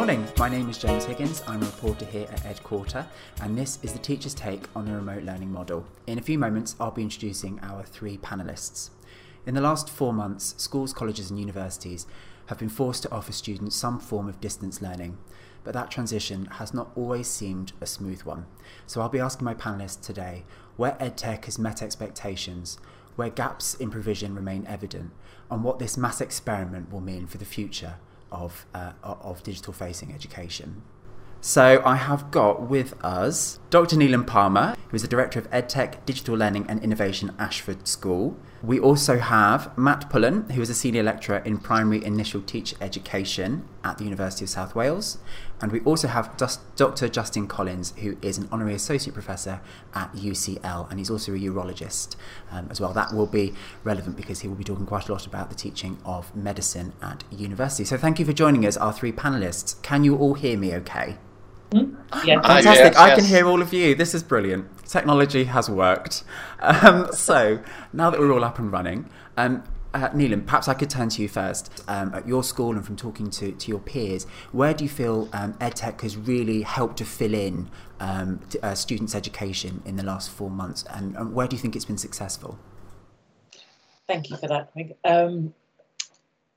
morning. My name is James Higgins. I'm a reporter here at Ed Quarter, and this is the teacher's take on the remote learning model. In a few moments, I'll be introducing our three panelists. In the last four months, schools, colleges, and universities have been forced to offer students some form of distance learning, but that transition has not always seemed a smooth one. So I'll be asking my panelists today where EdTech has met expectations, where gaps in provision remain evident, and what this mass experiment will mean for the future of, uh, of digital facing education. So I have got with us Dr. Neelam Parmar, who is the Director of EdTech, Digital Learning and Innovation, Ashford School. We also have Matt Pullen, who is a Senior Lecturer in Primary Initial Teacher Education at the University of South Wales. And we also have Dr. Justin Collins, who is an Honorary Associate Professor at UCL, and he's also a urologist um, as well. That will be relevant because he will be talking quite a lot about the teaching of medicine at university. So thank you for joining us, our three panellists. Can you all hear me okay? Hmm? Yeah. Fantastic. Yes, I can hear all of you. This is brilliant. Technology has worked. Um, so now that we're all up and running, um, uh, Neelam, perhaps I could turn to you first. Um, at your school and from talking to, to your peers, where do you feel um, EdTech has really helped to fill in um, to, uh, students' education in the last four months? And, and, where do you think it's been successful? Thank you for that, Meg. Um,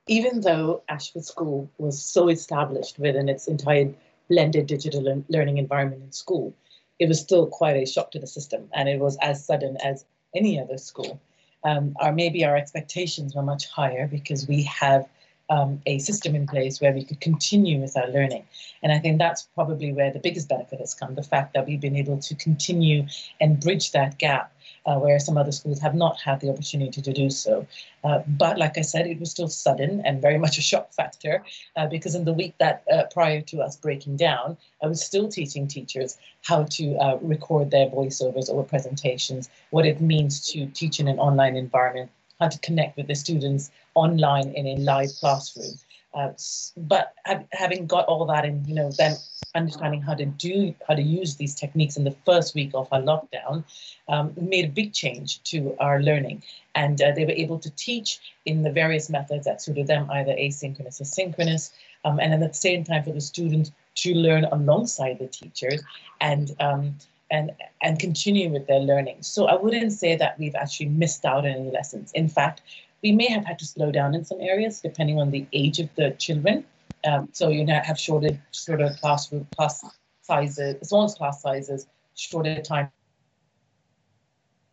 even though Ashford School was so established within its entire blended digital learning environment in school, it was still quite a shock to the system, and it was as sudden as any other school. Um, or maybe our expectations were much higher because we have um, a system in place where we could continue with our learning. And I think that's probably where the biggest benefit has come the fact that we've been able to continue and bridge that gap uh, where some other schools have not had the opportunity to do so. Uh, but like I said, it was still sudden and very much a shock factor uh, because in the week that uh, prior to us breaking down, I was still teaching teachers how to uh, record their voiceovers or presentations, what it means to teach in an online environment, how to connect with the students online in a live classroom. But having got all that and you know then understanding how to do how to use these techniques in the first week of our lockdown um, made a big change to our learning. And uh, they were able to teach in the various methods that suited them either asynchronous or synchronous um, and at the same time for the students to learn alongside the teachers and um, and and continue with their learning. So i wouldn't say that we've actually missed out on any lessons. In fact we may have had to slow down in some areas depending on the age of the children. Um, so you know have shorter shorter classroom class sizes, as class sizes, shorter time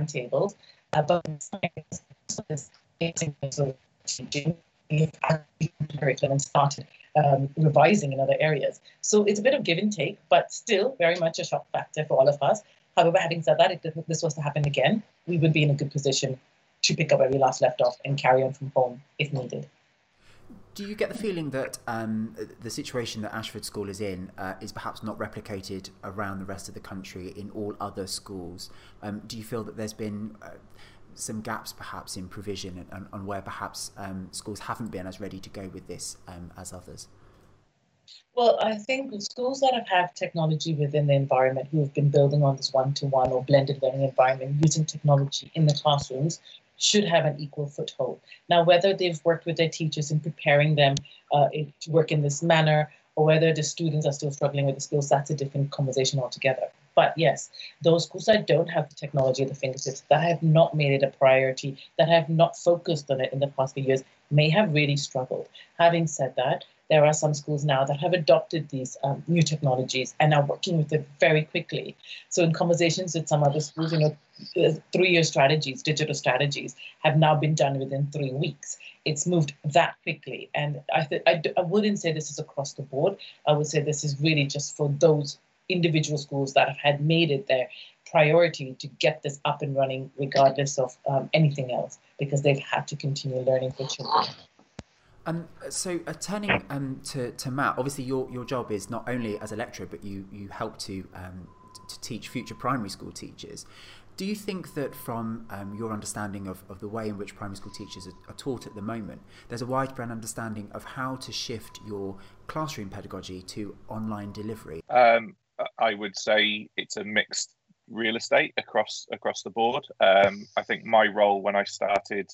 tables. Uh, but we've curriculum and started um, revising in other areas. So it's a bit of give and take, but still very much a shock factor for all of us. However, having said that, if this was to happen again, we would be in a good position to pick up where we last left off and carry on from home if needed. Do you get the feeling that um, the situation that Ashford School is in uh, is perhaps not replicated around the rest of the country in all other schools? Um, do you feel that there's been uh, some gaps perhaps in provision and, and where perhaps um, schools haven't been as ready to go with this um, as others? Well, I think schools that have had technology within the environment who have been building on this one to one or blended learning environment using technology in the classrooms should have an equal foothold. Now, whether they've worked with their teachers in preparing them uh, to work in this manner, or whether the students are still struggling with the skills, that's a different conversation altogether. But yes, those schools that don't have the technology at the fingertips, that have not made it a priority, that have not focused on it in the past few years, may have really struggled. Having said that, there are some schools now that have adopted these um, new technologies and are working with it very quickly. So, in conversations with some other schools, you know, three-year strategies, digital strategies, have now been done within three weeks. It's moved that quickly, and I, th- I, d- I wouldn't say this is across the board. I would say this is really just for those individual schools that have had made it their priority to get this up and running, regardless of um, anything else, because they've had to continue learning for children. Um, so uh, turning um, to, to Matt, obviously your, your job is not only as a lecturer, but you, you help to, um, to teach future primary school teachers. Do you think that from um, your understanding of, of the way in which primary school teachers are, are, taught at the moment, there's a widespread understanding of how to shift your classroom pedagogy to online delivery? Um, I would say it's a mixed real estate across across the board. Um, I think my role when I started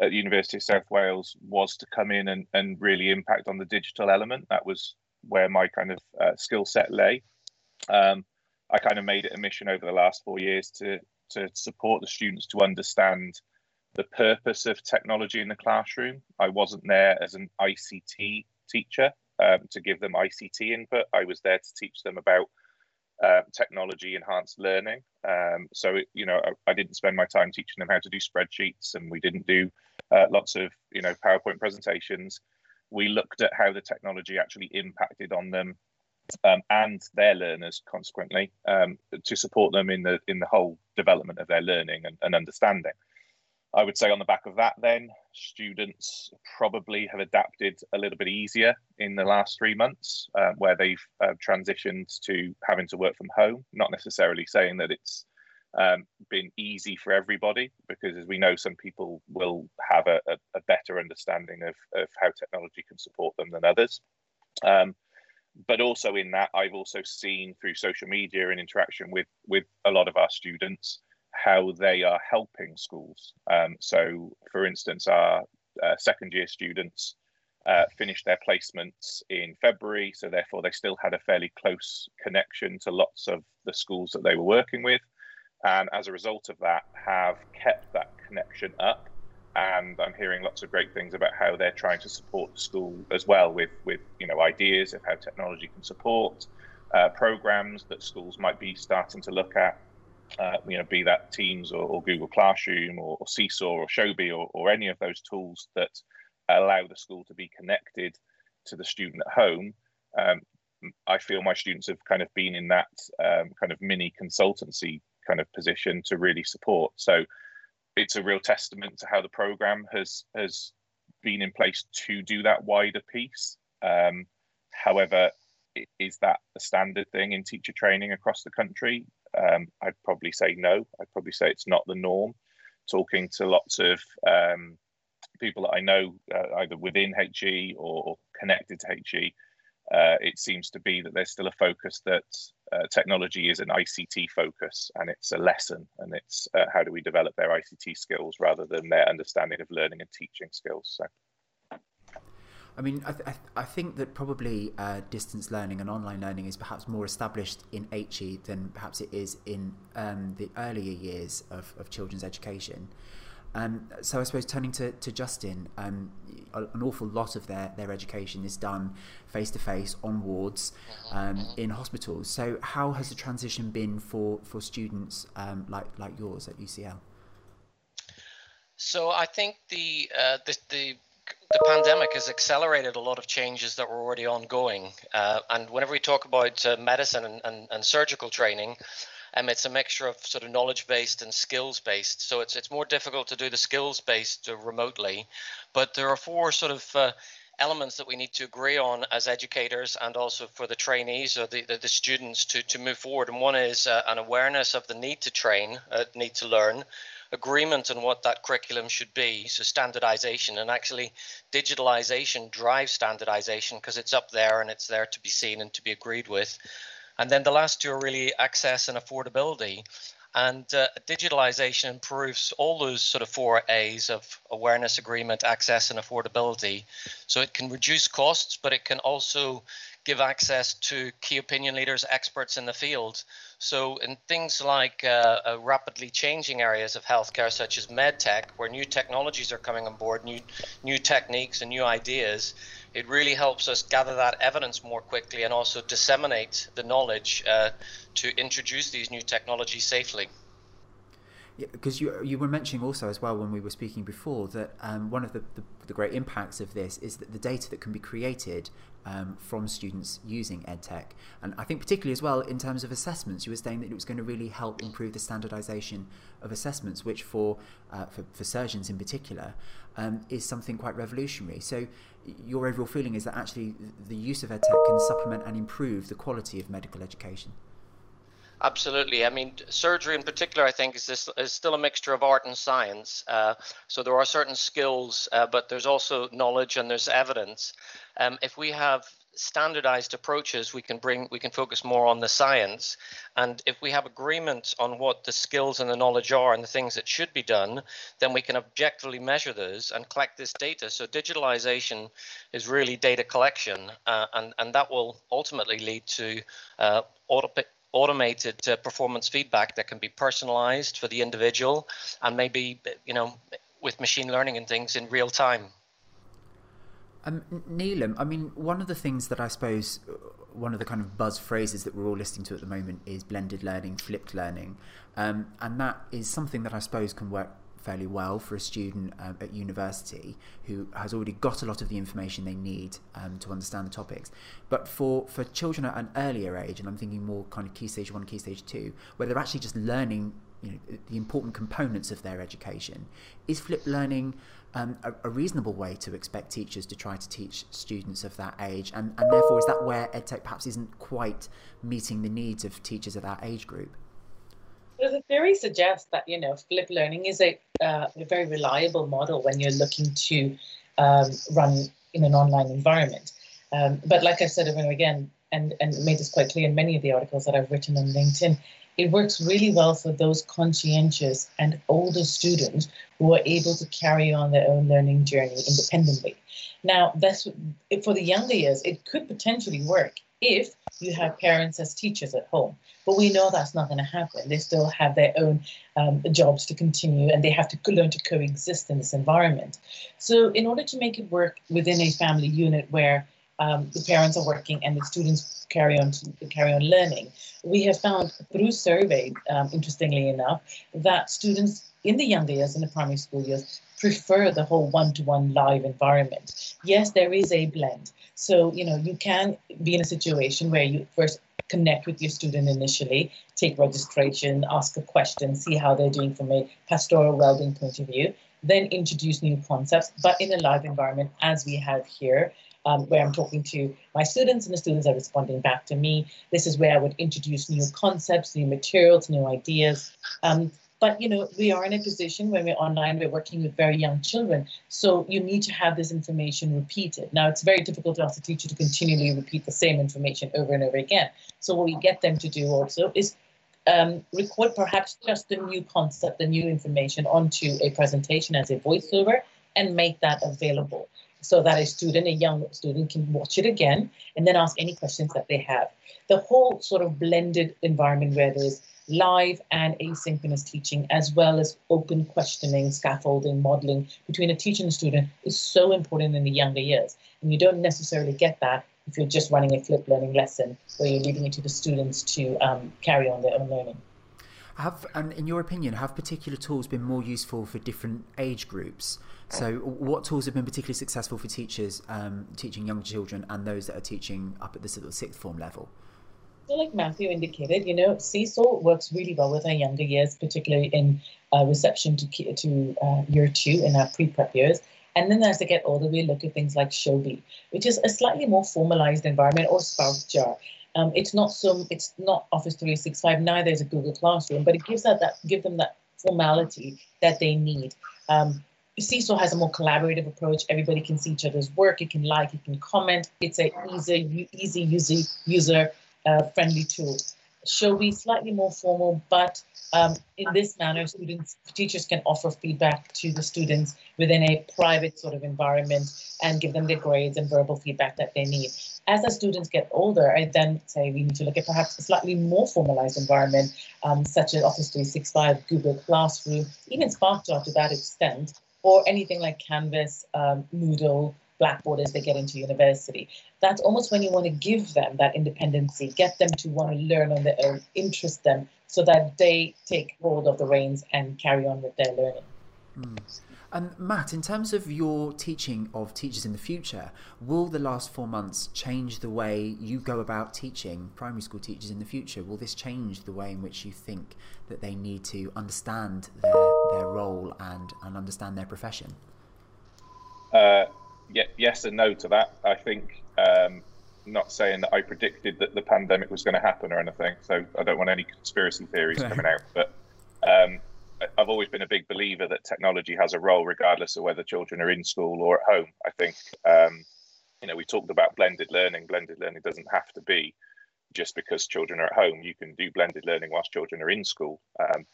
at University of South Wales was to come in and, and really impact on the digital element. That was where my kind of uh, skill set lay. Um, I kind of made it a mission over the last four years to to support the students to understand the purpose of technology in the classroom. I wasn't there as an ICT teacher um, to give them ICT input. I was there to teach them about uh, technology enhanced learning. Um, so, it, you know, I, I, didn't spend my time teaching them how to do spreadsheets and we didn't do uh, lots of, you know, PowerPoint presentations. We looked at how the technology actually impacted on them um, and their learners consequently um, to support them in the in the whole development of their learning and, and understanding. I would say on the back of that, then students probably have adapted a little bit easier in the last three months, uh, where they've uh, transitioned to having to work from home. Not necessarily saying that it's um, been easy for everybody, because as we know, some people will have a, a, a better understanding of, of how technology can support them than others. Um, but also in that, I've also seen through social media and interaction with with a lot of our students how they are helping schools. Um, so, for instance, our uh, second year students uh, finished their placements in February, so therefore they still had a fairly close connection to lots of the schools that they were working with, and as a result of that, have kept that connection up. And I'm hearing lots of great things about how they're trying to support the school as well with, with you know ideas of how technology can support uh, programs that schools might be starting to look at uh, you know, be that Teams or, or Google Classroom or, or, Seesaw or Showbie or, or any of those tools that allow the school to be connected to the student at home. Um, I feel my students have kind of been in that um, kind of mini consultancy kind of position to really support. So it's a real testament to how the program has has been in place to do that wider piece. Um, however, is that a standard thing in teacher training across the country? Um, I'd probably say no. I'd probably say it's not the norm. Talking to lots of um, people that I know, uh, either within HE or, connected to HE, uh, it seems to be that there's still a focus that uh, technology is an ICT focus and it's a lesson and it's uh, how do we develop their ICT skills rather than their understanding of learning and teaching skills. So. I mean, I, th- I think that probably uh, distance learning and online learning is perhaps more established in HE than perhaps it is in um, the earlier years of, of children's education. Um, so I suppose turning to, to Justin, um, an awful lot of their, their education is done face to face on wards um, in hospitals. So how has the transition been for, for students um, like like yours at UCL? So I think the uh, the, the the pandemic has accelerated a lot of changes that were already ongoing. Uh, and whenever we talk about uh, medicine and, and, and, surgical training, um, it's a mixture of sort of knowledge based and skills based. So it's it's more difficult to do the skills based uh, remotely. But there are four sort of uh, elements that we need to agree on as educators and also for the trainees or the, the, the students to, to move forward. And one is uh, an awareness of the need to train, uh, need to learn agreement on what that curriculum should be. So standardization and actually digitalization drives standardization because it's up there and it's there to be seen and to be agreed with. And then the last two are really access and affordability. And uh, digitalization improves all those sort of four A's of awareness, agreement, access, and affordability. So it can reduce costs, but it can also give access to key opinion leaders, experts in the field. So, in things like uh, uh, rapidly changing areas of healthcare, such as medtech, where new technologies are coming on board, new new techniques and new ideas, it really helps us gather that evidence more quickly and also disseminate the knowledge uh, to introduce these new technologies safely. Yeah, because you you were mentioning also as well when we were speaking before that um, one of the, the, the, great impacts of this is that the data that can be created um, from students using EdTech, and I think particularly as well in terms of assessments, you were saying that it was going to really help improve the standardisation of assessments, which for uh, for, for, surgeons in particular um, is something quite revolutionary. So your overall feeling is that actually the use of EdTech can supplement and improve the quality of medical education. Absolutely. I mean, surgery in particular, I think, is this is still a mixture of art and science. Uh, so there are certain skills, uh, but there's also knowledge and there's evidence. Um, if we have standardized approaches we can bring we can focus more on the science and if we have agreement on what the skills and the knowledge are and the things that should be done then we can objectively measure those and collect this data so digitalization is really data collection uh, and and that will ultimately lead to uh, auto automated uh, performance feedback that can be personalized for the individual and maybe you know with machine learning and things in real time um, Neelam, I mean, one of the things that I suppose, uh, one of the kind of buzz phrases that we're all listening to at the moment is blended learning, flipped learning. Um, and that is something that I suppose can work fairly well for a student um, at university who has already got a lot of the information they need um, to understand the topics. But for, for children at an earlier age, and I'm thinking more kind of key stage one, key stage two, where they're actually just learning you know, the important components of their education, is flipped learning um, a, a, reasonable way to expect teachers to try to teach students of that age? And, and therefore, is that where EdTech perhaps isn't quite meeting the needs of teachers of that age group? Well, the theory suggests that you know flipped learning is a, uh, a very reliable model when you're looking to um, run in an online environment. Um, but like I said over and again, and, and made this quite clear in many of the articles that I've written on LinkedIn, it works really well for those conscientious and older students who are able to carry on their own learning journey independently. Now, that's for the younger years, it could potentially work if you have parents as teachers at home. But we know that's not going to happen. They still have their own um, jobs to continue and they have to learn to coexist in this environment. So, in order to make it work within a family unit where um, the parents are working and the students carry on to carry on learning. We have found through survey, um, interestingly enough, that students in the younger years, in the primary school years, prefer the whole one-to-one live environment. Yes, there is a blend. So, you know, you can be in a situation where you first connect with your student initially, take registration, ask a question, see how they're doing from a pastoral well-being point of view, then introduce new concepts, but in a live environment as we have here, um, where I'm talking to my students and the students are responding back to me. This is where I would introduce new concepts, new materials, new ideas. Um, but you know, we are in a position when we're online, we're working with very young children. So you need to have this information repeated. Now it's very difficult to ask a teacher to continually repeat the same information over and over again. So what we get them to do also is um, record perhaps just the new concept, the new information onto a presentation as a voiceover and make that available so that a student, a young student, can watch it again and then ask any questions that they have. The whole sort of blended environment where there's live and asynchronous teaching, as well as open questioning, scaffolding, modeling between a teacher and student is so important in the younger years. And you don't necessarily get that if you're just running a flipped learning lesson where you're leaving it to the students to um, carry on their own learning. Have, and in your opinion, have particular tools been more useful for different age groups? So, what tools have been particularly successful for teachers um, teaching young children and those that are teaching up at the sort of sixth form level? So, like Matthew indicated, you know, Seesaw works really well with our younger years, particularly in uh, reception to to uh, year two in our pre-prep years. And then as they get older, we look at things like Showbie, which is a slightly more formalized environment, or SparkJar. Um, it's not some, it's not Office 365. Neither is a Google Classroom, but it gives that, that give them that formality that they need. Um, has a more collaborative approach. Everybody can see each other's work. You can like, you can comment. It's a easy, easy user user uh, friendly tool. Showbie slightly more formal, but um, in this manner, students, teachers can offer feedback to the students within a private sort of environment and give them their grades and verbal feedback that they need. As the students get older, I then say we need to look at perhaps a slightly more formalized environment, um, such as Office 365, Google Classroom, even SparkJar to that extent, or anything like Canvas, um, Moodle, Blackboard as they get into university. That's almost when you want to give them that independency, get them to want to learn on their own, interest them so that they take hold of the reins and carry on with their learning. Mm. And Matt, in terms of your teaching of teachers in the future, will the last four months change the way you go about teaching primary school teachers in the future? Will this change the way in which you think that they need to understand their, their role and, and understand their profession? Uh, yeah, yes and no to that. I think, um, not saying that I predicted that the pandemic was going to happen or anything, so I don't want any conspiracy theories coming out, but um, I've always been a big believer that technology has a role, regardless of whether children are in school or at home. I think um, you know, we talked about blended learning. Blended learning doesn't have to be just because children are at home. You can do blended learning whilst children are in school. Um,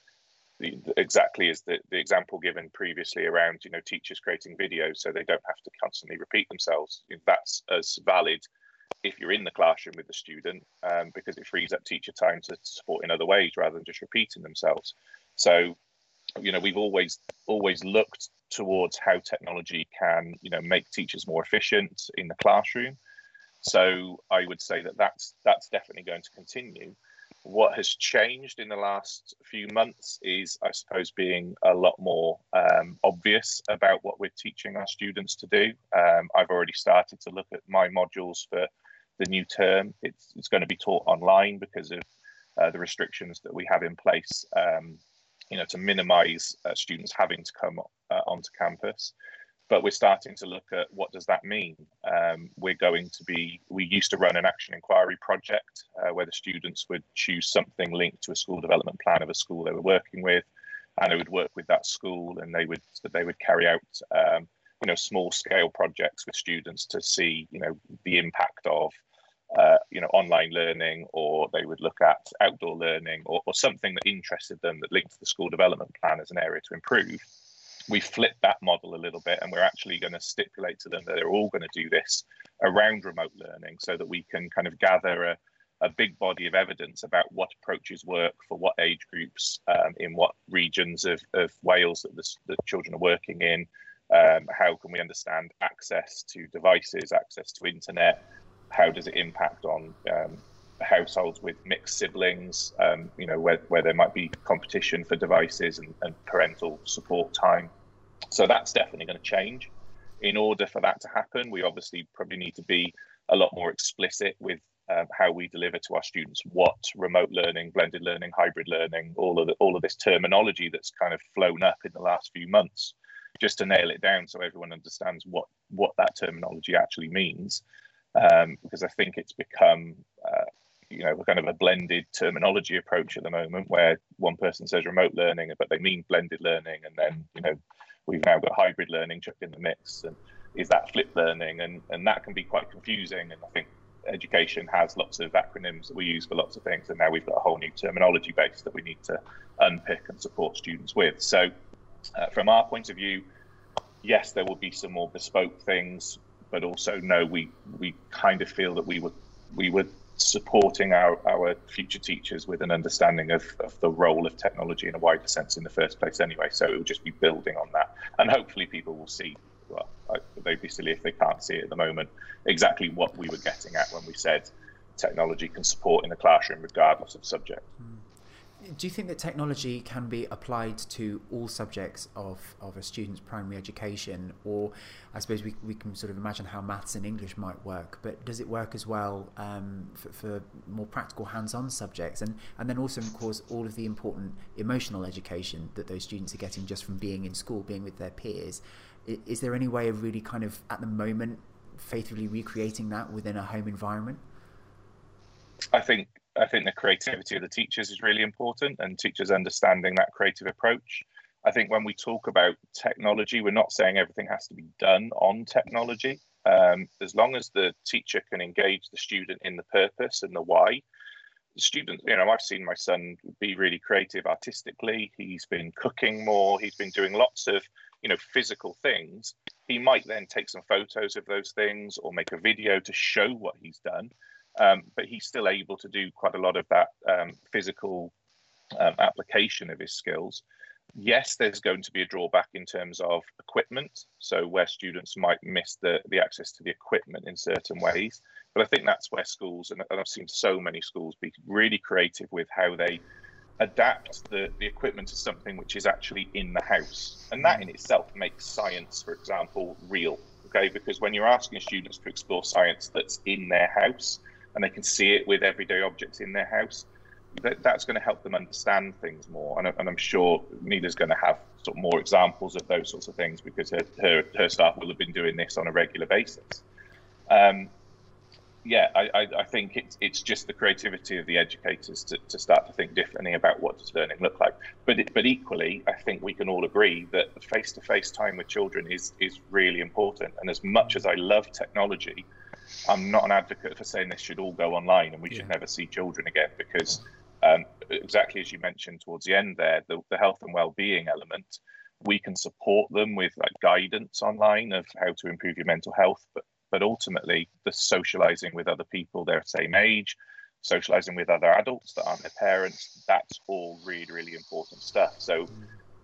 the, exactly as the, the example given previously around, you know, teachers creating videos so they don't have to constantly repeat themselves. That's as valid if you're in the classroom with the student um, because it frees up teacher time to support in other ways rather than just repeating themselves. So, you know, we've always always looked towards how technology can, you know, make teachers more efficient in the classroom. So I would say that that's that's definitely going to continue. What has changed in the last few months is, I suppose, being a lot more um, obvious about what we're teaching our students to do. Um, I've already started to look at my modules for the new term. It's, it's going to be taught online because of uh, the restrictions that we have in place, um, you know, to minimise uh, students having to come uh, onto campus but we're starting to look at what does that mean. Um, we're going to be, we used to run an action inquiry project uh, where the students would choose something linked to a school development plan of a school they were working with, and they would work with that school, and they would they would carry out um, you know small scale projects with students to see you know the impact of uh, you know online learning, or they would look at outdoor learning, or, or something that interested them that linked to the school development plan as an area to improve we flipped that model a little bit and we're actually going to stipulate to them that they're all going to do this around remote learning so that we can kind of gather a, a big body of evidence about what approaches work for what age groups um, in what regions of, of Wales that the, the children are working in. Um, how can we understand access to devices, access to internet? How does it impact on um, households with mixed siblings, um, you know, where, where there might be competition for devices and, and parental support time. So that's definitely going to change. In order for that to happen, we obviously probably need to be a lot more explicit with um, how we deliver to our students what remote learning, blended learning, hybrid learning, all of the, all of this terminology that's kind of flown up in the last few months, just to nail it down so everyone understands what what that terminology actually means. Um, because I think it's become uh, you know, kind of a blended terminology approach at the moment where one person says remote learning, but they mean blended learning. And then, you know, we've now got hybrid learning chucked in the mix. And is that flipped learning? And, and that can be quite confusing. And I think education has lots of acronyms that we use for lots of things. And now we've got a whole new terminology base that we need to unpick and support students with. So, uh, from our point of view, yes, there will be some more bespoke things, but also no, we we kind of feel that we would we would supporting our, our future teachers with an understanding of, of the role of technology in a wider sense in the first place anyway. So it will just be building on that. And hopefully people will see, well, they'd be silly if they can't see it at the moment, exactly what we were getting at when we said technology can support in the classroom regardless of subject. Mm do you think that technology can be applied to all subjects of, of a student's primary education? Or I suppose we, we can sort of imagine how maths and English might work, but does it work as well um, for, for, more practical hands on subjects? And, and then also, of course, all of the important emotional education that those students are getting just from being in school, being with their peers. Is, is there any way of really kind of, at the moment, faithfully recreating that within a home environment? I think I think the creativity of the teachers is really important and teachers understanding that creative approach. I think when we talk about technology, we're not saying everything has to be done on technology. Um, as long as the teacher can engage the student in the purpose and the why, the student, you know, I've seen my son be really creative artistically. He's been cooking more. He's been doing lots of, you know, physical things. He might then take some photos of those things or make a video to show what he's done. Um, but he's still able to do quite a lot of that um, physical um, application of his skills. Yes, there's going to be a drawback in terms of equipment, so where students might miss the, the access to the equipment in certain ways. But I think that's where schools, and, I've seen so many schools be really creative with how they adapt the, the equipment to something which is actually in the house. And that in itself makes science, for example, real. Okay, because when you're asking students to explore science that's in their house, and they can see it with everyday objects in their house, that, that's going to help them understand things more. And, and I'm sure Nina's going to have sort of more examples of those sorts of things because her, her, her staff will have been doing this on a regular basis. Um, yeah, I, I, I, think it's it's just the creativity of the educators to, to start to think differently about what does learning look like. But it, but equally, I think we can all agree that face to face time with children is is really important. And as much as I love technology, I'm not an advocate for saying this should all go online and we should never see children again because um, exactly as you mentioned towards the end there, the, the health and well-being element, we can support them with like guidance online of how to improve your mental health, but but ultimately the socializing with other people their same age, socializing with other adults that aren't their parents, that's all really, really important stuff. So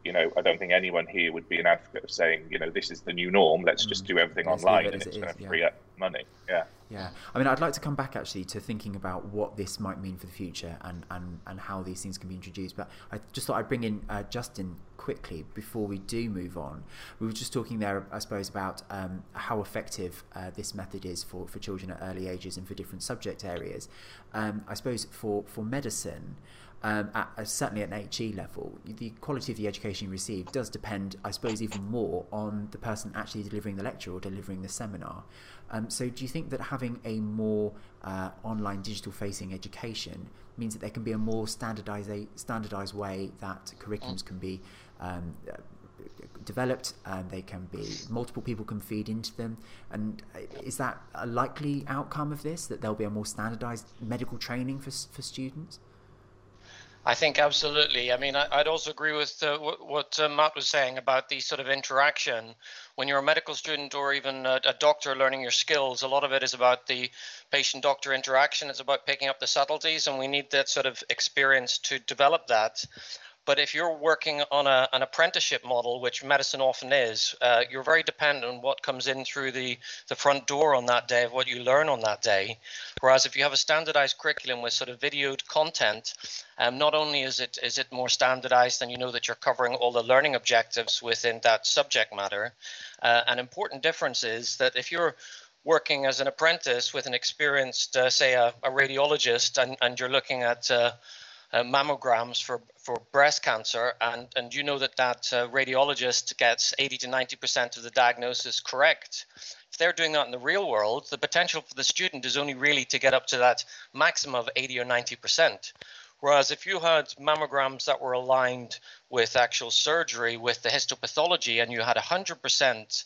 you know, I don't think anyone here would be an advocate of saying, you know, this is the new norm. Let's mm. just do everything let's online, it and it's it going to free yeah. up money. Yeah. Yeah. I mean, I'd like to come back actually to thinking about what this might mean for the future and and and how these things can be introduced. But I just thought I'd bring in uh, Justin quickly before we do move on. We were just talking there, I suppose, about um, how effective uh, this method is for for children at early ages and for different subject areas. Um, I suppose for for medicine um, at, uh, certainly at an HE level, the quality of the education you receive does depend, I suppose, even more on the person actually delivering the lecture or delivering the seminar. Um, so, do you think that having a more uh, online digital facing education means that there can be a more standardized, way that curriculums can be um, developed and they can be multiple people can feed into them and uh, is that a likely outcome of this that there'll be a more standardized medical training for, for students I think absolutely. I mean, I, would also agree with uh, what, what uh, Matt was saying about the sort of interaction. When you're a medical student or even a, a doctor learning your skills, a lot of it is about the patient doctor interaction. It's about picking up the subtleties, and we need that sort of experience to develop that. But if you're working on a, an apprenticeship model, which medicine often is, uh, you're very dependent on what comes in through the, the front door on that day of what you learn on that day. Whereas if you have a standardized curriculum with sort of videoed content, um, not only is it is it more standardized and you know that you're covering all the learning objectives within that subject matter, uh, an important difference is that if you're working as an apprentice with an experienced, uh, say, a, a, radiologist, and, and you're looking at uh, uh, mammograms for, for breast cancer, and, and you know that that uh, radiologist gets 80 to 90% of the diagnosis correct. If they're doing that in the real world, the potential for the student is only really to get up to that maximum of 80 or 90%. Whereas if you had mammograms that were aligned with actual surgery with the histopathology and you had 100%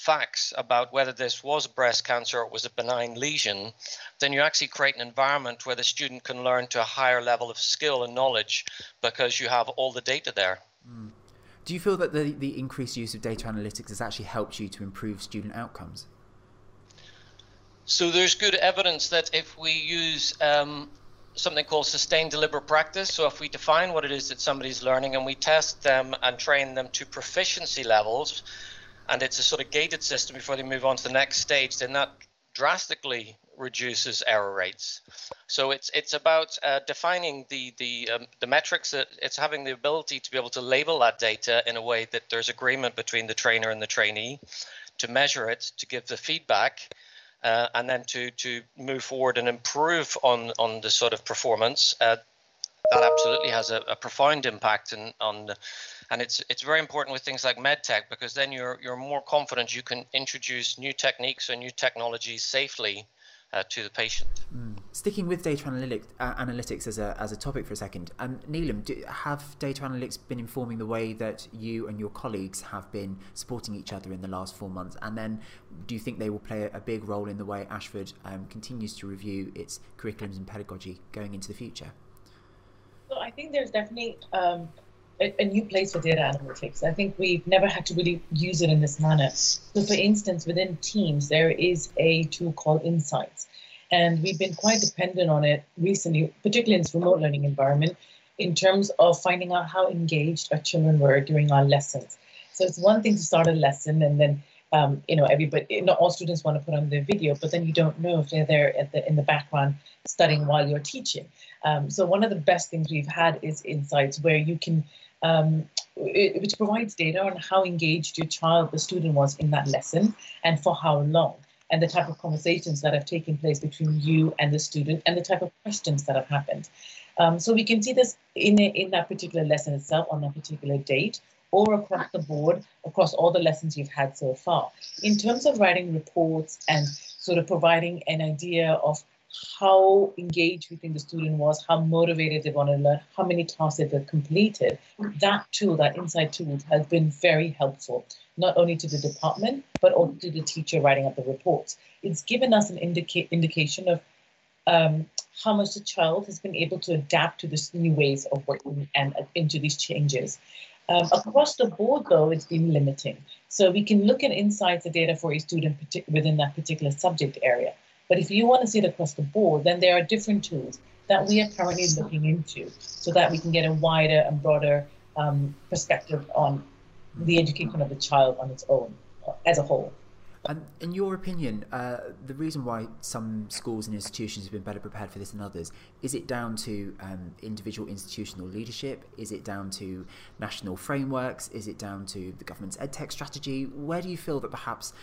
facts about whether this was breast cancer or it was a benign lesion, then you actually create an environment where the student can learn to a higher level of skill and knowledge because you have all the data there. Mm. Do you feel that the, the increased use of data analytics has actually helped you to improve student outcomes? So there's good evidence that if we use um, something called sustained deliberate practice. So if we define what it is that somebody's learning and we test them and train them to proficiency levels, and it's a sort of gated system before they move on to the next stage, then that drastically reduces error rates. So it's it's about uh, defining the the um, the metrics. That it's having the ability to be able to label that data in a way that there's agreement between the trainer and the trainee, to measure it, to give the feedback, uh, and then to to move forward and improve on on the sort of performance. Uh, that absolutely has a, a profound impact in, on the, and it's it's very important with things like medtech because then you're you're more confident you can introduce new techniques or new technologies safely uh, to the patient. Mm. Sticking with data analytics, uh, analytics as a as a topic for a second, um, Neelam, do, have data analytics been informing the way that you and your colleagues have been supporting each other in the last four months? And then, do you think they will play a big role in the way Ashford um, continues to review its curriculums and pedagogy going into the future? Well, I think there's definitely um, a, a, new place for data analytics. I think we've never had to really use it in this manner. So, for instance, within Teams, there is a tool called Insights, and we've been quite dependent on it recently, particularly in this remote learning environment, in terms of finding out how engaged our children were during our lessons. So, it's one thing to start a lesson and then um, you know, everybody, not all students want to put on their video, but then you don't know if they're there the, in the background studying while you're teaching. Um, so one of the best things we've had is insights where you can um, it, which provides data on how engaged your child, the student was in that lesson and for how long, and the type of conversations that have taken place between you and the student, and the type of questions that have happened. Um, so we can see this in, a, in that particular lesson itself on that particular date, or across the board, across all the lessons you've had so far. In terms of writing reports and sort of providing an idea of how engaged we think the student was, how motivated they want to learn, how many classes they've completed. That tool, that insight tool, has been very helpful, not only to the department, but also to the teacher writing up the reports. It's given us an indica- indication of um, how much the child has been able to adapt to this new ways of working and uh, into these changes. Um, across the board, though, it's been limiting. So we can look at insights the data for a student within that particular subject area. But if you want to see it across the board, then there are different tools that we are currently looking into so that we can get a wider and broader um, perspective on the education of the child on its own as a whole. And in your opinion, uh, the reason why some schools and institutions have been better prepared for this than others, is it down to um, individual institutional leadership? Is it down to national frameworks? Is it down to the government's edtech strategy? Where do you feel that perhaps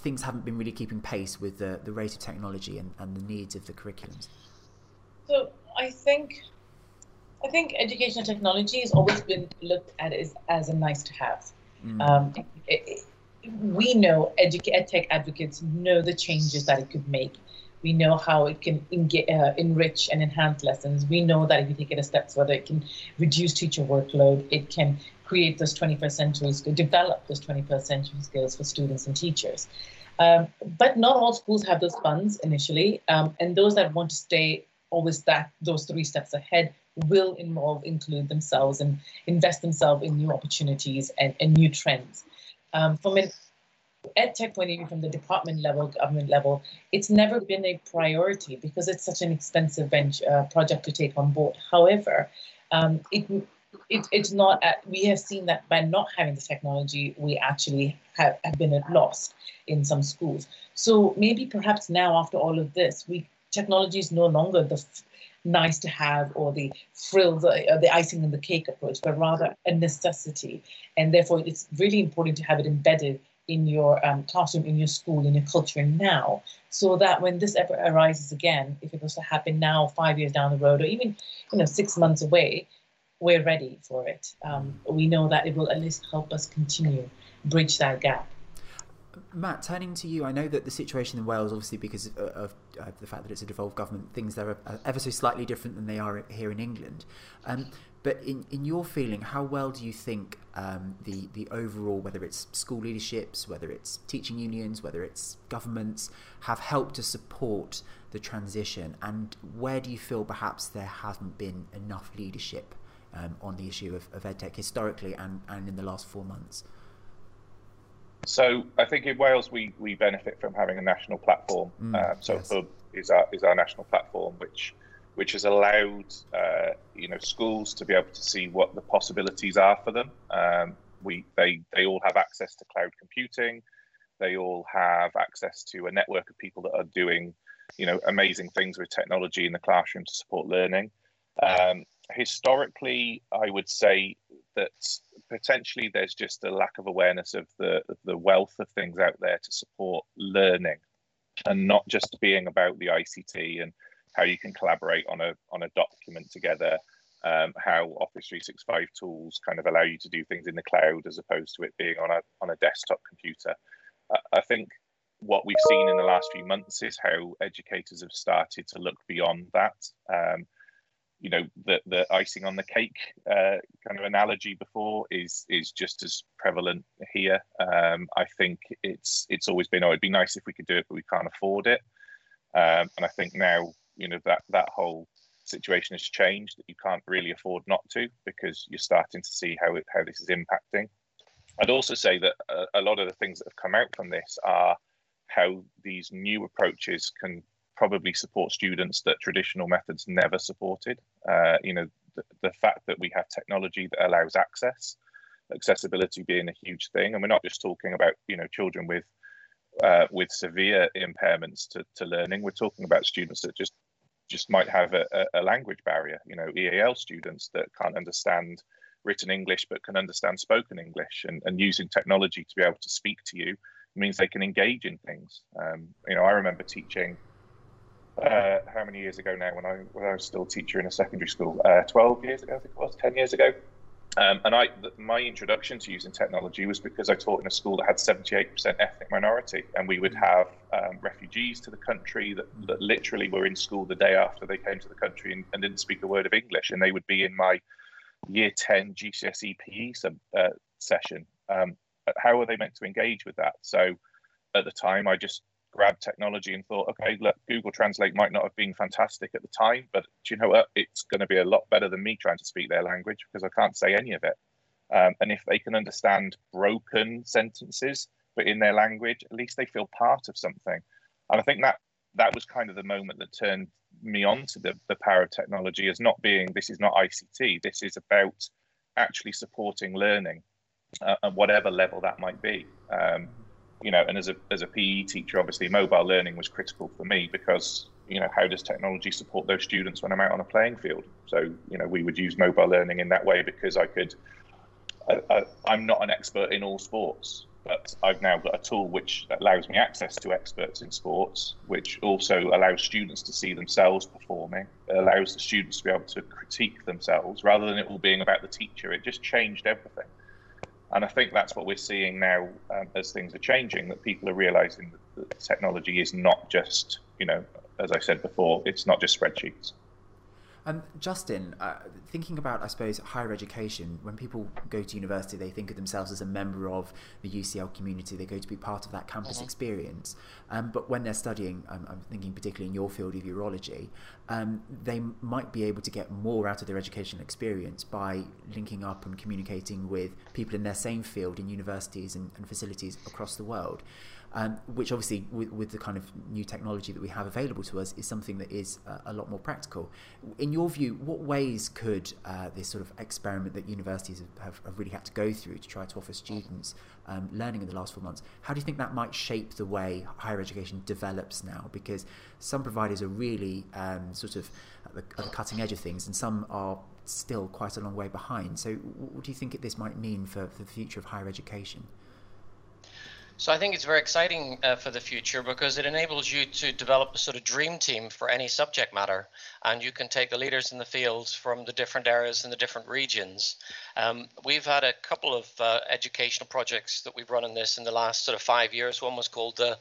things haven't been really keeping pace with the, the rate of technology and, and the needs of the curriculums? So I think I think educational technology has always been looked at as, as a nice to have. Mm. Um, it, it, we know edu- edtech advocates know the changes that it could make. We know how it can uh, enrich and enhance lessons. We know that if you take it a step further, it can reduce teacher workload. It can create those 21st century skills, develop those 21st century skills for students and teachers. Um, but not all schools have those funds initially, um, and those that want to stay always that those three steps ahead will involve include themselves and invest themselves in new opportunities and, and new trends. Um, from an EdTech point of view, from the department level, government level, it's never been a priority because it's such an expensive uh, project to take on board. However, um, it, it, it's not, at, we have seen that by not having the technology, we actually have, have been lost in some schools. So maybe perhaps now after all of this, we technology is no longer the nice to have or the frills or uh, the icing on the cake approach, but rather a necessity. And therefore, it's really important to have it embedded in your um, classroom, in your school, in your culture now, so that when this ever arises again, if it was to happen now, five years down the road, or even you know six months away, we're ready for it. Um, we know that it will at least help us continue bridge that gap. Matt, turning to you, I know that the situation in Wales, obviously because of, of uh, the fact that it's a devolved government, things there are ever so slightly different than they are here in England. Um, but in, in your feeling, how well do you think um, the the overall, whether it's school leaderships, whether it's teaching unions, whether it's governments, have helped to support the transition? And where do you feel perhaps there hasn't been enough leadership um, on the issue of, of EdTech historically and, and in the last four months? So I think in Wales we, we benefit from having a national platform. Mm, um, so yes. Hwb is our is our national platform, which which has allowed uh, you know schools to be able to see what the possibilities are for them. Um, we they they all have access to cloud computing. They all have access to a network of people that are doing you know amazing things with technology in the classroom to support learning. Um, historically, I would say that potentially there's just a lack of awareness of the of the wealth of things out there to support learning, and not just being about the ICT and how you can collaborate on a on a document together. Um, how Office 365 tools kind of allow you to do things in the cloud as opposed to it being on a on a desktop computer. I think what we've seen in the last few months is how educators have started to look beyond that. Um, you know the the icing on the cake uh, kind of analogy before is is just as prevalent here. Um, I think it's it's always been oh it'd be nice if we could do it but we can't afford it, um, and I think now you know that that whole situation has changed that you can't really afford not to because you're starting to see how it, how this is impacting. I'd also say that a, a lot of the things that have come out from this are how these new approaches can probably support students that traditional methods never supported. Uh, you know, the, the, fact that we have technology that allows access, accessibility being a huge thing, and we're not just talking about you know children with uh, with severe impairments to, to learning. We're talking about students that just just might have a, a language barrier. You know, EAL students that can't understand written English but can understand spoken English, and, and using technology to be able to speak to you means they can engage in things. Um, you know, I remember teaching uh, how many years ago now when I when I was still a teacher in a secondary school? Uh, Twelve years ago, I think it was. Ten years ago. Um, and I, my introduction to using technology was because I taught in a school that had 78% ethnic minority, and we would have um, refugees to the country that, that, literally were in school the day after they came to the country and, and, didn't speak a word of English, and they would be in my year 10 GCSE PE uh, session. Um, how are they meant to engage with that? So at the time, I just grabbed technology and thought, okay, look, Google Translate might not have been fantastic at the time, but do you know what? It's going to be a lot better than me trying to speak their language because I can't say any of it. Um, and if they can understand broken sentences, but in their language, at least they feel part of something. And I think that that was kind of the moment that turned me on to the, the power of technology as not being this is not ICT, this is about actually supporting learning uh, at whatever level that might be. Um, you know, and as a as a PE teacher, obviously mobile learning was critical for me because you know how does technology support those students when I'm out on a playing field? So you know we would use mobile learning in that way because I could. I, am not an expert in all sports, but I've now got a tool which allows me access to experts in sports, which also allows students to see themselves performing. It allows the students to be able to critique themselves rather than it all being about the teacher. It just changed everything. And I think that's what we're seeing now um, as things are changing, that people are realizing that, that technology is not just, you know, as I said before, it's not just spreadsheets. Um, Justin, uh, thinking about, I suppose, higher education, when people go to university, they think of themselves as a member of the UCL community. They go to be part of that campus mm-hmm. experience. Um, but when they're studying, um, I'm thinking particularly in your field of urology, um, they might be able to get more out of their educational experience by linking up and communicating with people in their same field in universities and, and facilities across the world um, which obviously with, with, the kind of new technology that we have available to us is something that is uh, a lot more practical. In your view, what ways could uh, this sort of experiment that universities have, have, really had to go through to try to offer students um, learning in the last four months, how do you think that might shape the way higher education develops now? Because some providers are really um, sort of at the, at the cutting edge of things, and some are still quite a long way behind. So, what do you think this might mean for, for the future of higher education? So I think it's very exciting uh, for the future because it enables you to develop a sort of dream team for any subject matter, and you can take the leaders in the fields from the different areas and the different regions. Um, we've had a couple of uh, educational projects that we've run in this in the last sort of five years. One was called the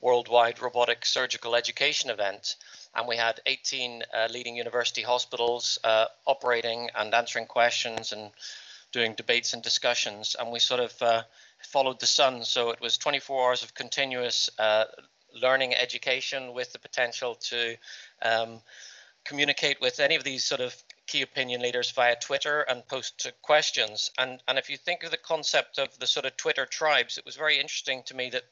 Worldwide Robotic Surgical Education Event, and we had 18 uh, leading university hospitals uh, operating and answering questions and doing debates and discussions, and we sort of uh, followed the sun. So it was 24 hours of continuous uh, learning education with the potential to um, communicate with any of these sort of key opinion leaders via Twitter and post questions. And and if you think of the concept of the sort of Twitter tribes, it was very interesting to me that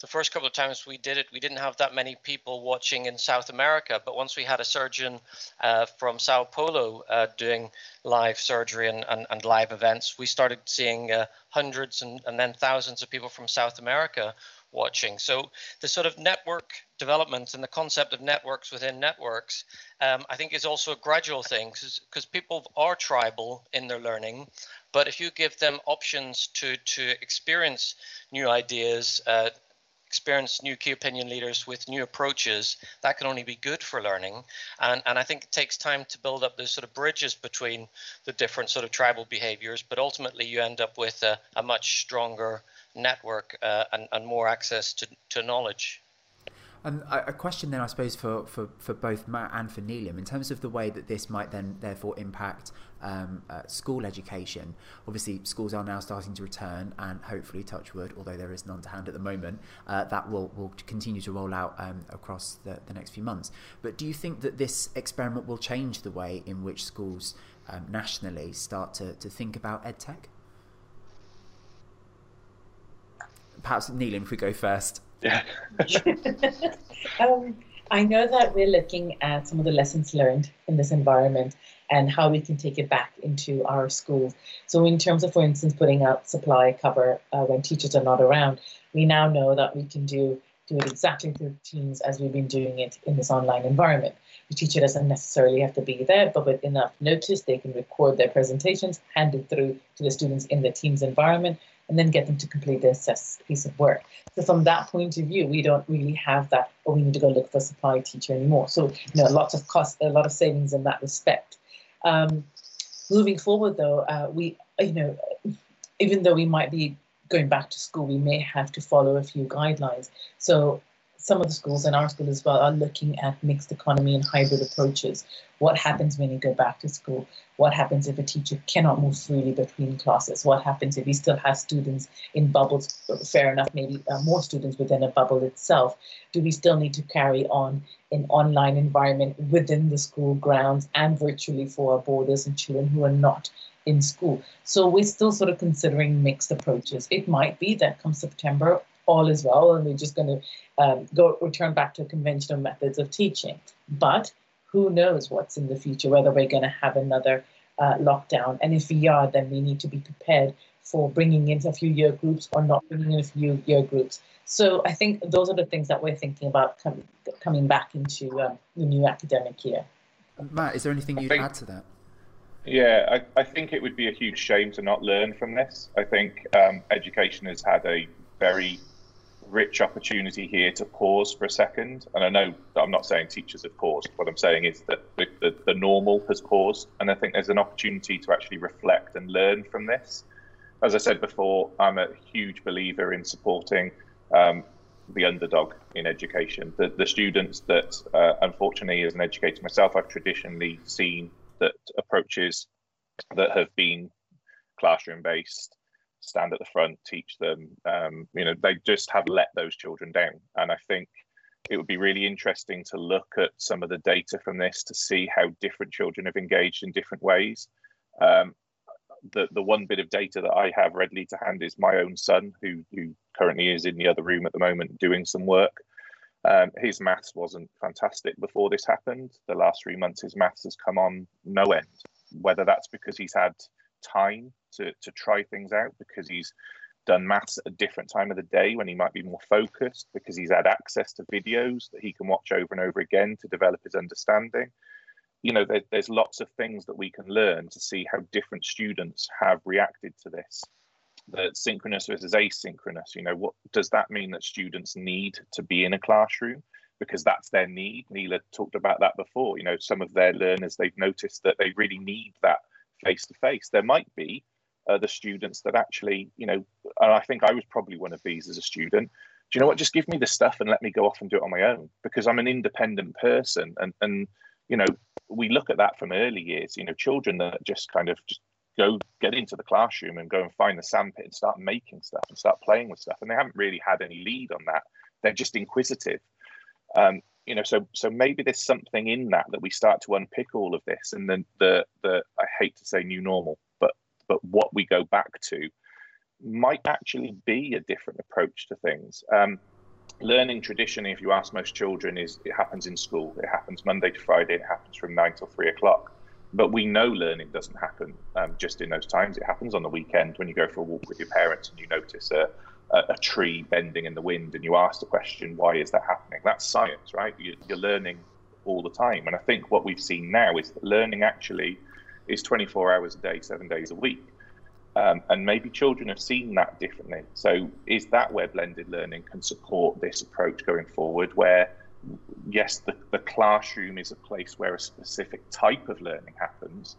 the first couple of times we did it, we didn't have that many people watching in South America. But once we had a surgeon uh, from Sao Paulo uh, doing live surgery and, and, and, live events, we started seeing uh, hundreds and, and then thousands of people from South America watching. So the sort of network development and the concept of networks within networks, um, I think is also a gradual thing because people are tribal in their learning. But if you give them options to to experience new ideas, uh, experience new key opinion leaders with new approaches, that can only be good for learning. And, and I think it takes time to build up those sort of bridges between the different sort of tribal behaviors, but ultimately you end up with a, a much stronger network uh, and, and more access to, to knowledge. A question then, I suppose, for, for, for both Matt and for Neelam, in terms of the way that this might then therefore impact um, uh, school education. Obviously, schools are now starting to return, and hopefully, touch wood, although there is none to hand at the moment, uh, that will, will continue to roll out um, across the, the next few months. But do you think that this experiment will change the way in which schools um, nationally start to, to think about edtech? Perhaps, Neelam, if we go first. Yeah. um, I know that we're looking at some of the lessons learned in this environment and how we can take it back into our schools. So, in terms of, for instance, putting out supply cover uh, when teachers are not around, we now know that we can do do it exactly through Teams as we've been doing it in this online environment. The teacher doesn't necessarily have to be there, but with enough notice, they can record their presentations, hand it through to the students in the Teams environment, and then get them to complete the assessed piece of work. So from that point of view, we don't really have that, or we need to go look for a supply teacher anymore. So you know, lots of cost, a lot of savings in that respect. Um, moving forward, though, uh, we you know, even though we might be going back to school, we may have to follow a few guidelines. So some of the schools and our school as well are looking at mixed economy and hybrid approaches. What happens when you go back to school? What happens if a teacher cannot move freely between classes? What happens if he still has students in bubbles? Fair enough, maybe uh, more students within a bubble itself. Do we still need to carry on an online environment within the school grounds and virtually for our boarders and children who are not in school? So we're still sort of considering mixed approaches. It might be that come September, all is well, and we're just going to um, go return back to conventional methods of teaching. But who knows what's in the future, whether we're going to have another uh, lockdown. And if we are, then we need to be prepared for bringing in a few year groups or not bringing in a few year groups. So I think those are the things that we're thinking about com- coming back into um, the new academic year. Matt, is there anything you'd think, add to that? Yeah, I, I, think it would be a huge shame to not learn from this. I think um, education has had a very rich opportunity here to pause for a second. And I know that I'm not saying teachers have paused. What I'm saying is that the, the, the, normal has paused. And I think there's an opportunity to actually reflect and learn from this. As I said before, I'm a huge believer in supporting um, the underdog in education. The, the students that, uh, unfortunately, as an educator myself, I've traditionally seen that approaches that have been classroom based stand at the front, teach them. Um, you know, they just have let those children down. And I think it would be really interesting to look at some of the data from this to see how different children have engaged in different ways. Um, the the one bit of data that I have readily to hand is my own son, who who currently is in the other room at the moment doing some work. Um, his maths wasn't fantastic before this happened. The last three months, his maths has come on no end. Whether that's because he's had time to, to try things out because he's done maths at a different time of the day when he might be more focused because he's had access to videos that he can watch over and over again to develop his understanding. You know there, there's lots of things that we can learn to see how different students have reacted to this. The synchronous versus asynchronous you know what does that mean that students need to be in a classroom? Because that's their need. Neela talked about that before. You know some of their learners they've noticed that they really need that face to face. There might be uh, the students that actually, you know, and I think I was probably one of these as a student. Do you know what? Just give me the stuff and let me go off and do it on my own because I'm an independent person. And and you know, we look at that from early years. You know, children that just kind of just go get into the classroom and go and find the sandpit and start making stuff and start playing with stuff, and they haven't really had any lead on that. They're just inquisitive. Um, you know, so so maybe there's something in that that we start to unpick all of this, and then the the I hate to say new normal, but what we go back to might actually be a different approach to things. Um, learning traditionally, if you ask most children, is it happens in school. It happens Monday to Friday. It happens from nine till three o'clock. But we know learning doesn't happen um, just in those times. It happens on the weekend when you go for a walk with your parents and you notice a, a, a, tree bending in the wind and you ask the question, why is that happening? That's science, right? You, you're learning all the time. And I think what we've seen now is that learning actually is 24 hours a day, seven days a week. Um, and maybe children have seen that differently. So, is that where blended learning can support this approach going forward? Where, yes, the, the classroom is a place where a specific type of learning happens,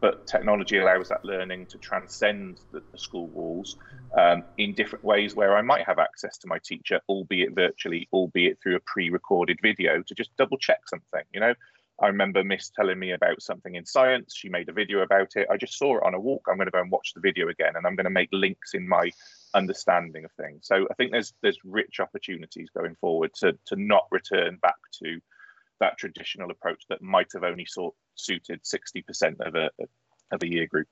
but technology allows that learning to transcend the, the school walls um, in different ways where I might have access to my teacher, albeit virtually, albeit through a pre-recorded video to just double check something, you know. I remember Miss telling me about something in science. She made a video about it. I just saw it on a walk. I'm going to go and watch the video again, and I'm going to make links in my understanding of things. So I think there's there's rich opportunities going forward to to not return back to that traditional approach that might have only sort, suited 60% of a of a year group.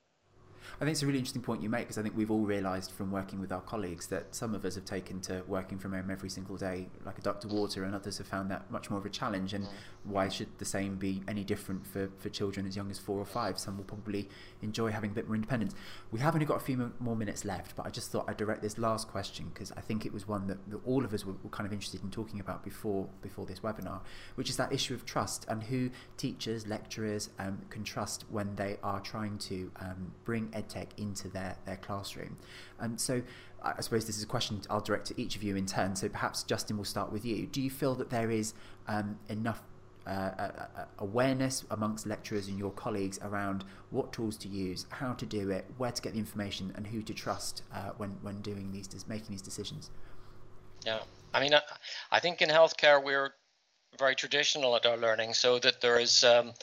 I think it's a really interesting point you make because I think we've all realised from working with our colleagues that some of us have taken to working from home every single day like a duck to water, and others have found that much more of a challenge. And why should the same be any different for, for children as young as four or five? Some will probably enjoy having a bit more independence. We have only got a few more minutes left, but I just thought I'd direct this last question because I think it was one that, that all of us were, were, kind of interested in talking about before before this webinar, which is that issue of trust and who teachers, lecturers um, can trust when they are trying to um, bring edtech into their, their classroom. And so I suppose this is a question I'll direct to each of you in turn. So perhaps Justin will start with you. Do you feel that there is um, enough uh, awareness amongst lecturers and your colleagues around what tools to use, how to do it, where to get the information, and who to trust uh, when when doing these, making these decisions? Yeah, I mean, I, I think in healthcare we're very traditional at our learning, so that there is. Um,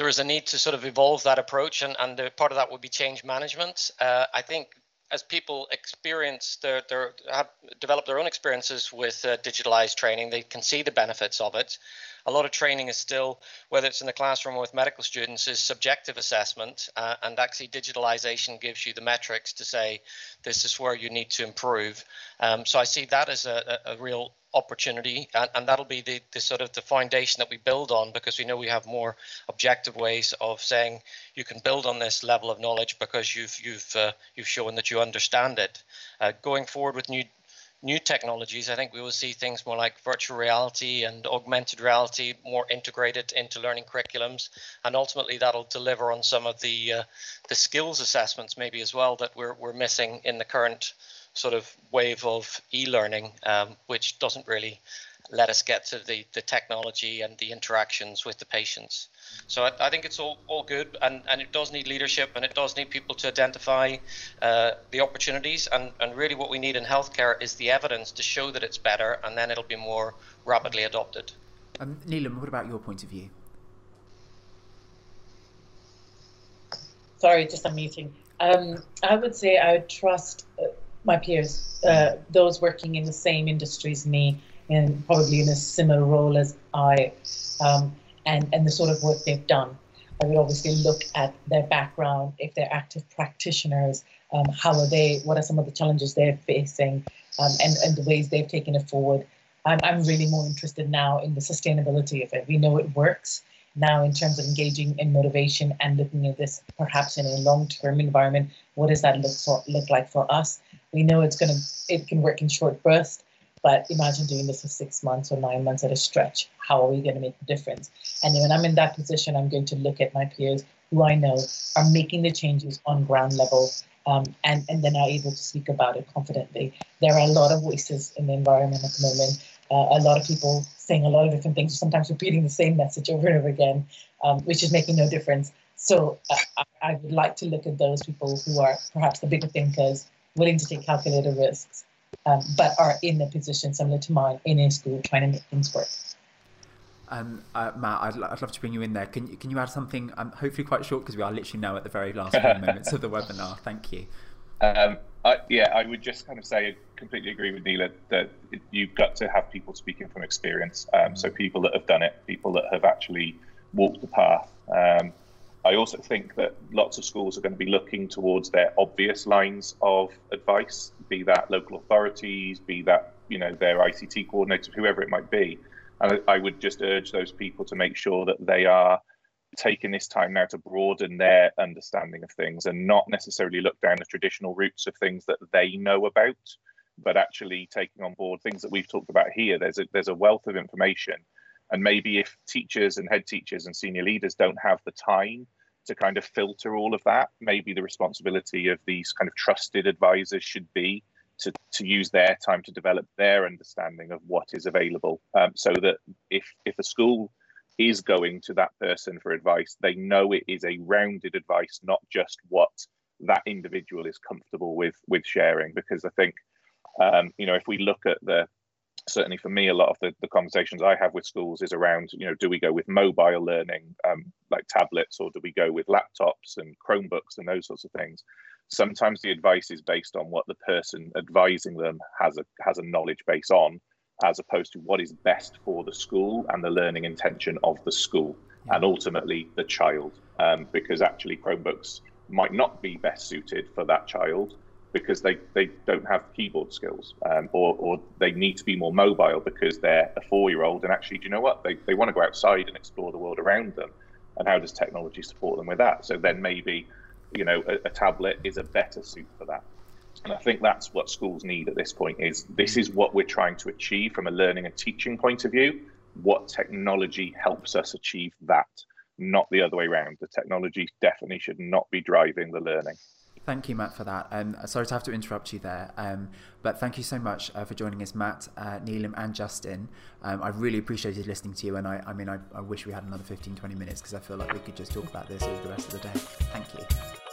there is a need to sort of evolve that approach, and, and part of that would be change management. Uh, I think as people experience their, their have developed their own experiences with uh, digitalized training, they can see the benefits of it. A lot of training is still, whether it's in the classroom or with medical students, is subjective assessment, uh, and actually digitalization gives you the metrics to say this is where you need to improve. Um, so I see that as a, a real opportunity and, and that'll be the, the sort of the foundation that we build on because we know we have more objective ways of saying you can build on this level of knowledge because you've you've uh, you've shown that you understand it uh, going forward with new new technologies i think we will see things more like virtual reality and augmented reality more integrated into learning curriculums. And ultimately that'll deliver on some of the uh, the skills assessments maybe as well that we're, we're missing in the current sort of wave of e-learning, um, which doesn't really let us get to the, the technology and the interactions with the patients. So I, I think it's all, all good, and, and it does need leadership, and it does need people to identify uh, the opportunities. And, and really, what we need in healthcare is the evidence to show that it's better, and then it'll be more rapidly adopted. Um, Neelam, what about your point of view? Sorry, just unmuting. Um, I would say I would trust uh, my peers, uh, those working in the same industry as me, and probably in a similar role as I, um, and and the sort of work they've done. I would obviously look at their background, if they're active practitioners, um, how are they, what are some of the challenges they're facing, um, and, and the ways they've taken it forward. I'm, I'm really more interested now in the sustainability of it. We know it works now in terms of engaging in motivation and looking at this perhaps in a long-term environment. What does that look for, look like for us? We know it's going to, it can work in short bursts, but imagine doing this for six months or nine months at a stretch. How are we going to make a difference? And when I'm in that position, I'm going to look at my peers who I know are making the changes on ground level um, and, and then are able to speak about it confidently. There are a lot of voices in the environment at the moment, uh, a lot of people saying a lot of different things, sometimes repeating the same message over and over again, um, which is making no difference. So uh, I, I would like to look at those people who are perhaps the bigger thinkers willing to take calculated risks, um, but are in a position similar to mine in a school trying to make things work. Um, uh, Matt, I'd, I'd love to bring you in there. Can you, can you add something, um, hopefully quite short, because we are literally now at the very last few moments of the webinar. Thank you. Um, I, yeah, I would just kind of say I completely agree with Neela that you've got to have people speaking from experience. Um, so people that have done it, people that have actually walked the path. Um, I also think that lots of schools are going to be looking towards their obvious lines of advice, be that local authorities, be that you know their ICT coordinators, whoever it might be. And I would just urge those people to make sure that they are taking this time now to broaden their understanding of things and not necessarily look down the traditional routes of things that they know about, but actually taking on board things that we've talked about here. There's a there's a wealth of information and maybe if teachers and head teachers and senior leaders don't have the time to kind of filter all of that, maybe the responsibility of these kind of trusted advisors should be to, to use their time to develop their understanding of what is available. Um, so that if if a school is going to that person for advice, they know it is a rounded advice, not just what that individual is comfortable with with sharing. Because I think um, you know if we look at the certainly for me, a lot of the, the conversations I have with schools is around, you know, do we go with mobile learning, um, like tablets, or do we go with laptops and Chromebooks and those sorts of things? Sometimes the advice is based on what the person advising them has a has a knowledge base on, as opposed to what is best for the school and the learning intention of the school and ultimately the child. Um, because actually Chromebooks might not be best suited for that child because they, they don't have keyboard skills um, or, or they need to be more mobile because they're a four year old and actually do you know what? They, they want to go outside and explore the world around them and how does technology support them with that? So then maybe you know a, a tablet is a better suit for that. And i think that's what schools need at this point is this is what we're trying to achieve from a learning and teaching point of view. What technology helps us achieve that not the other way around. The technology definitely should not be driving the learning Thank you, Matt, for that. Um, sorry to have to interrupt you there, um, but thank you so much uh, for joining us, Matt, uh, Neelam, and Justin. Um, I've really appreciated listening to you, and I, I mean, I, I wish we had another 15, 20 minutes because I feel like we could just talk about this all the rest of the day. Thank you.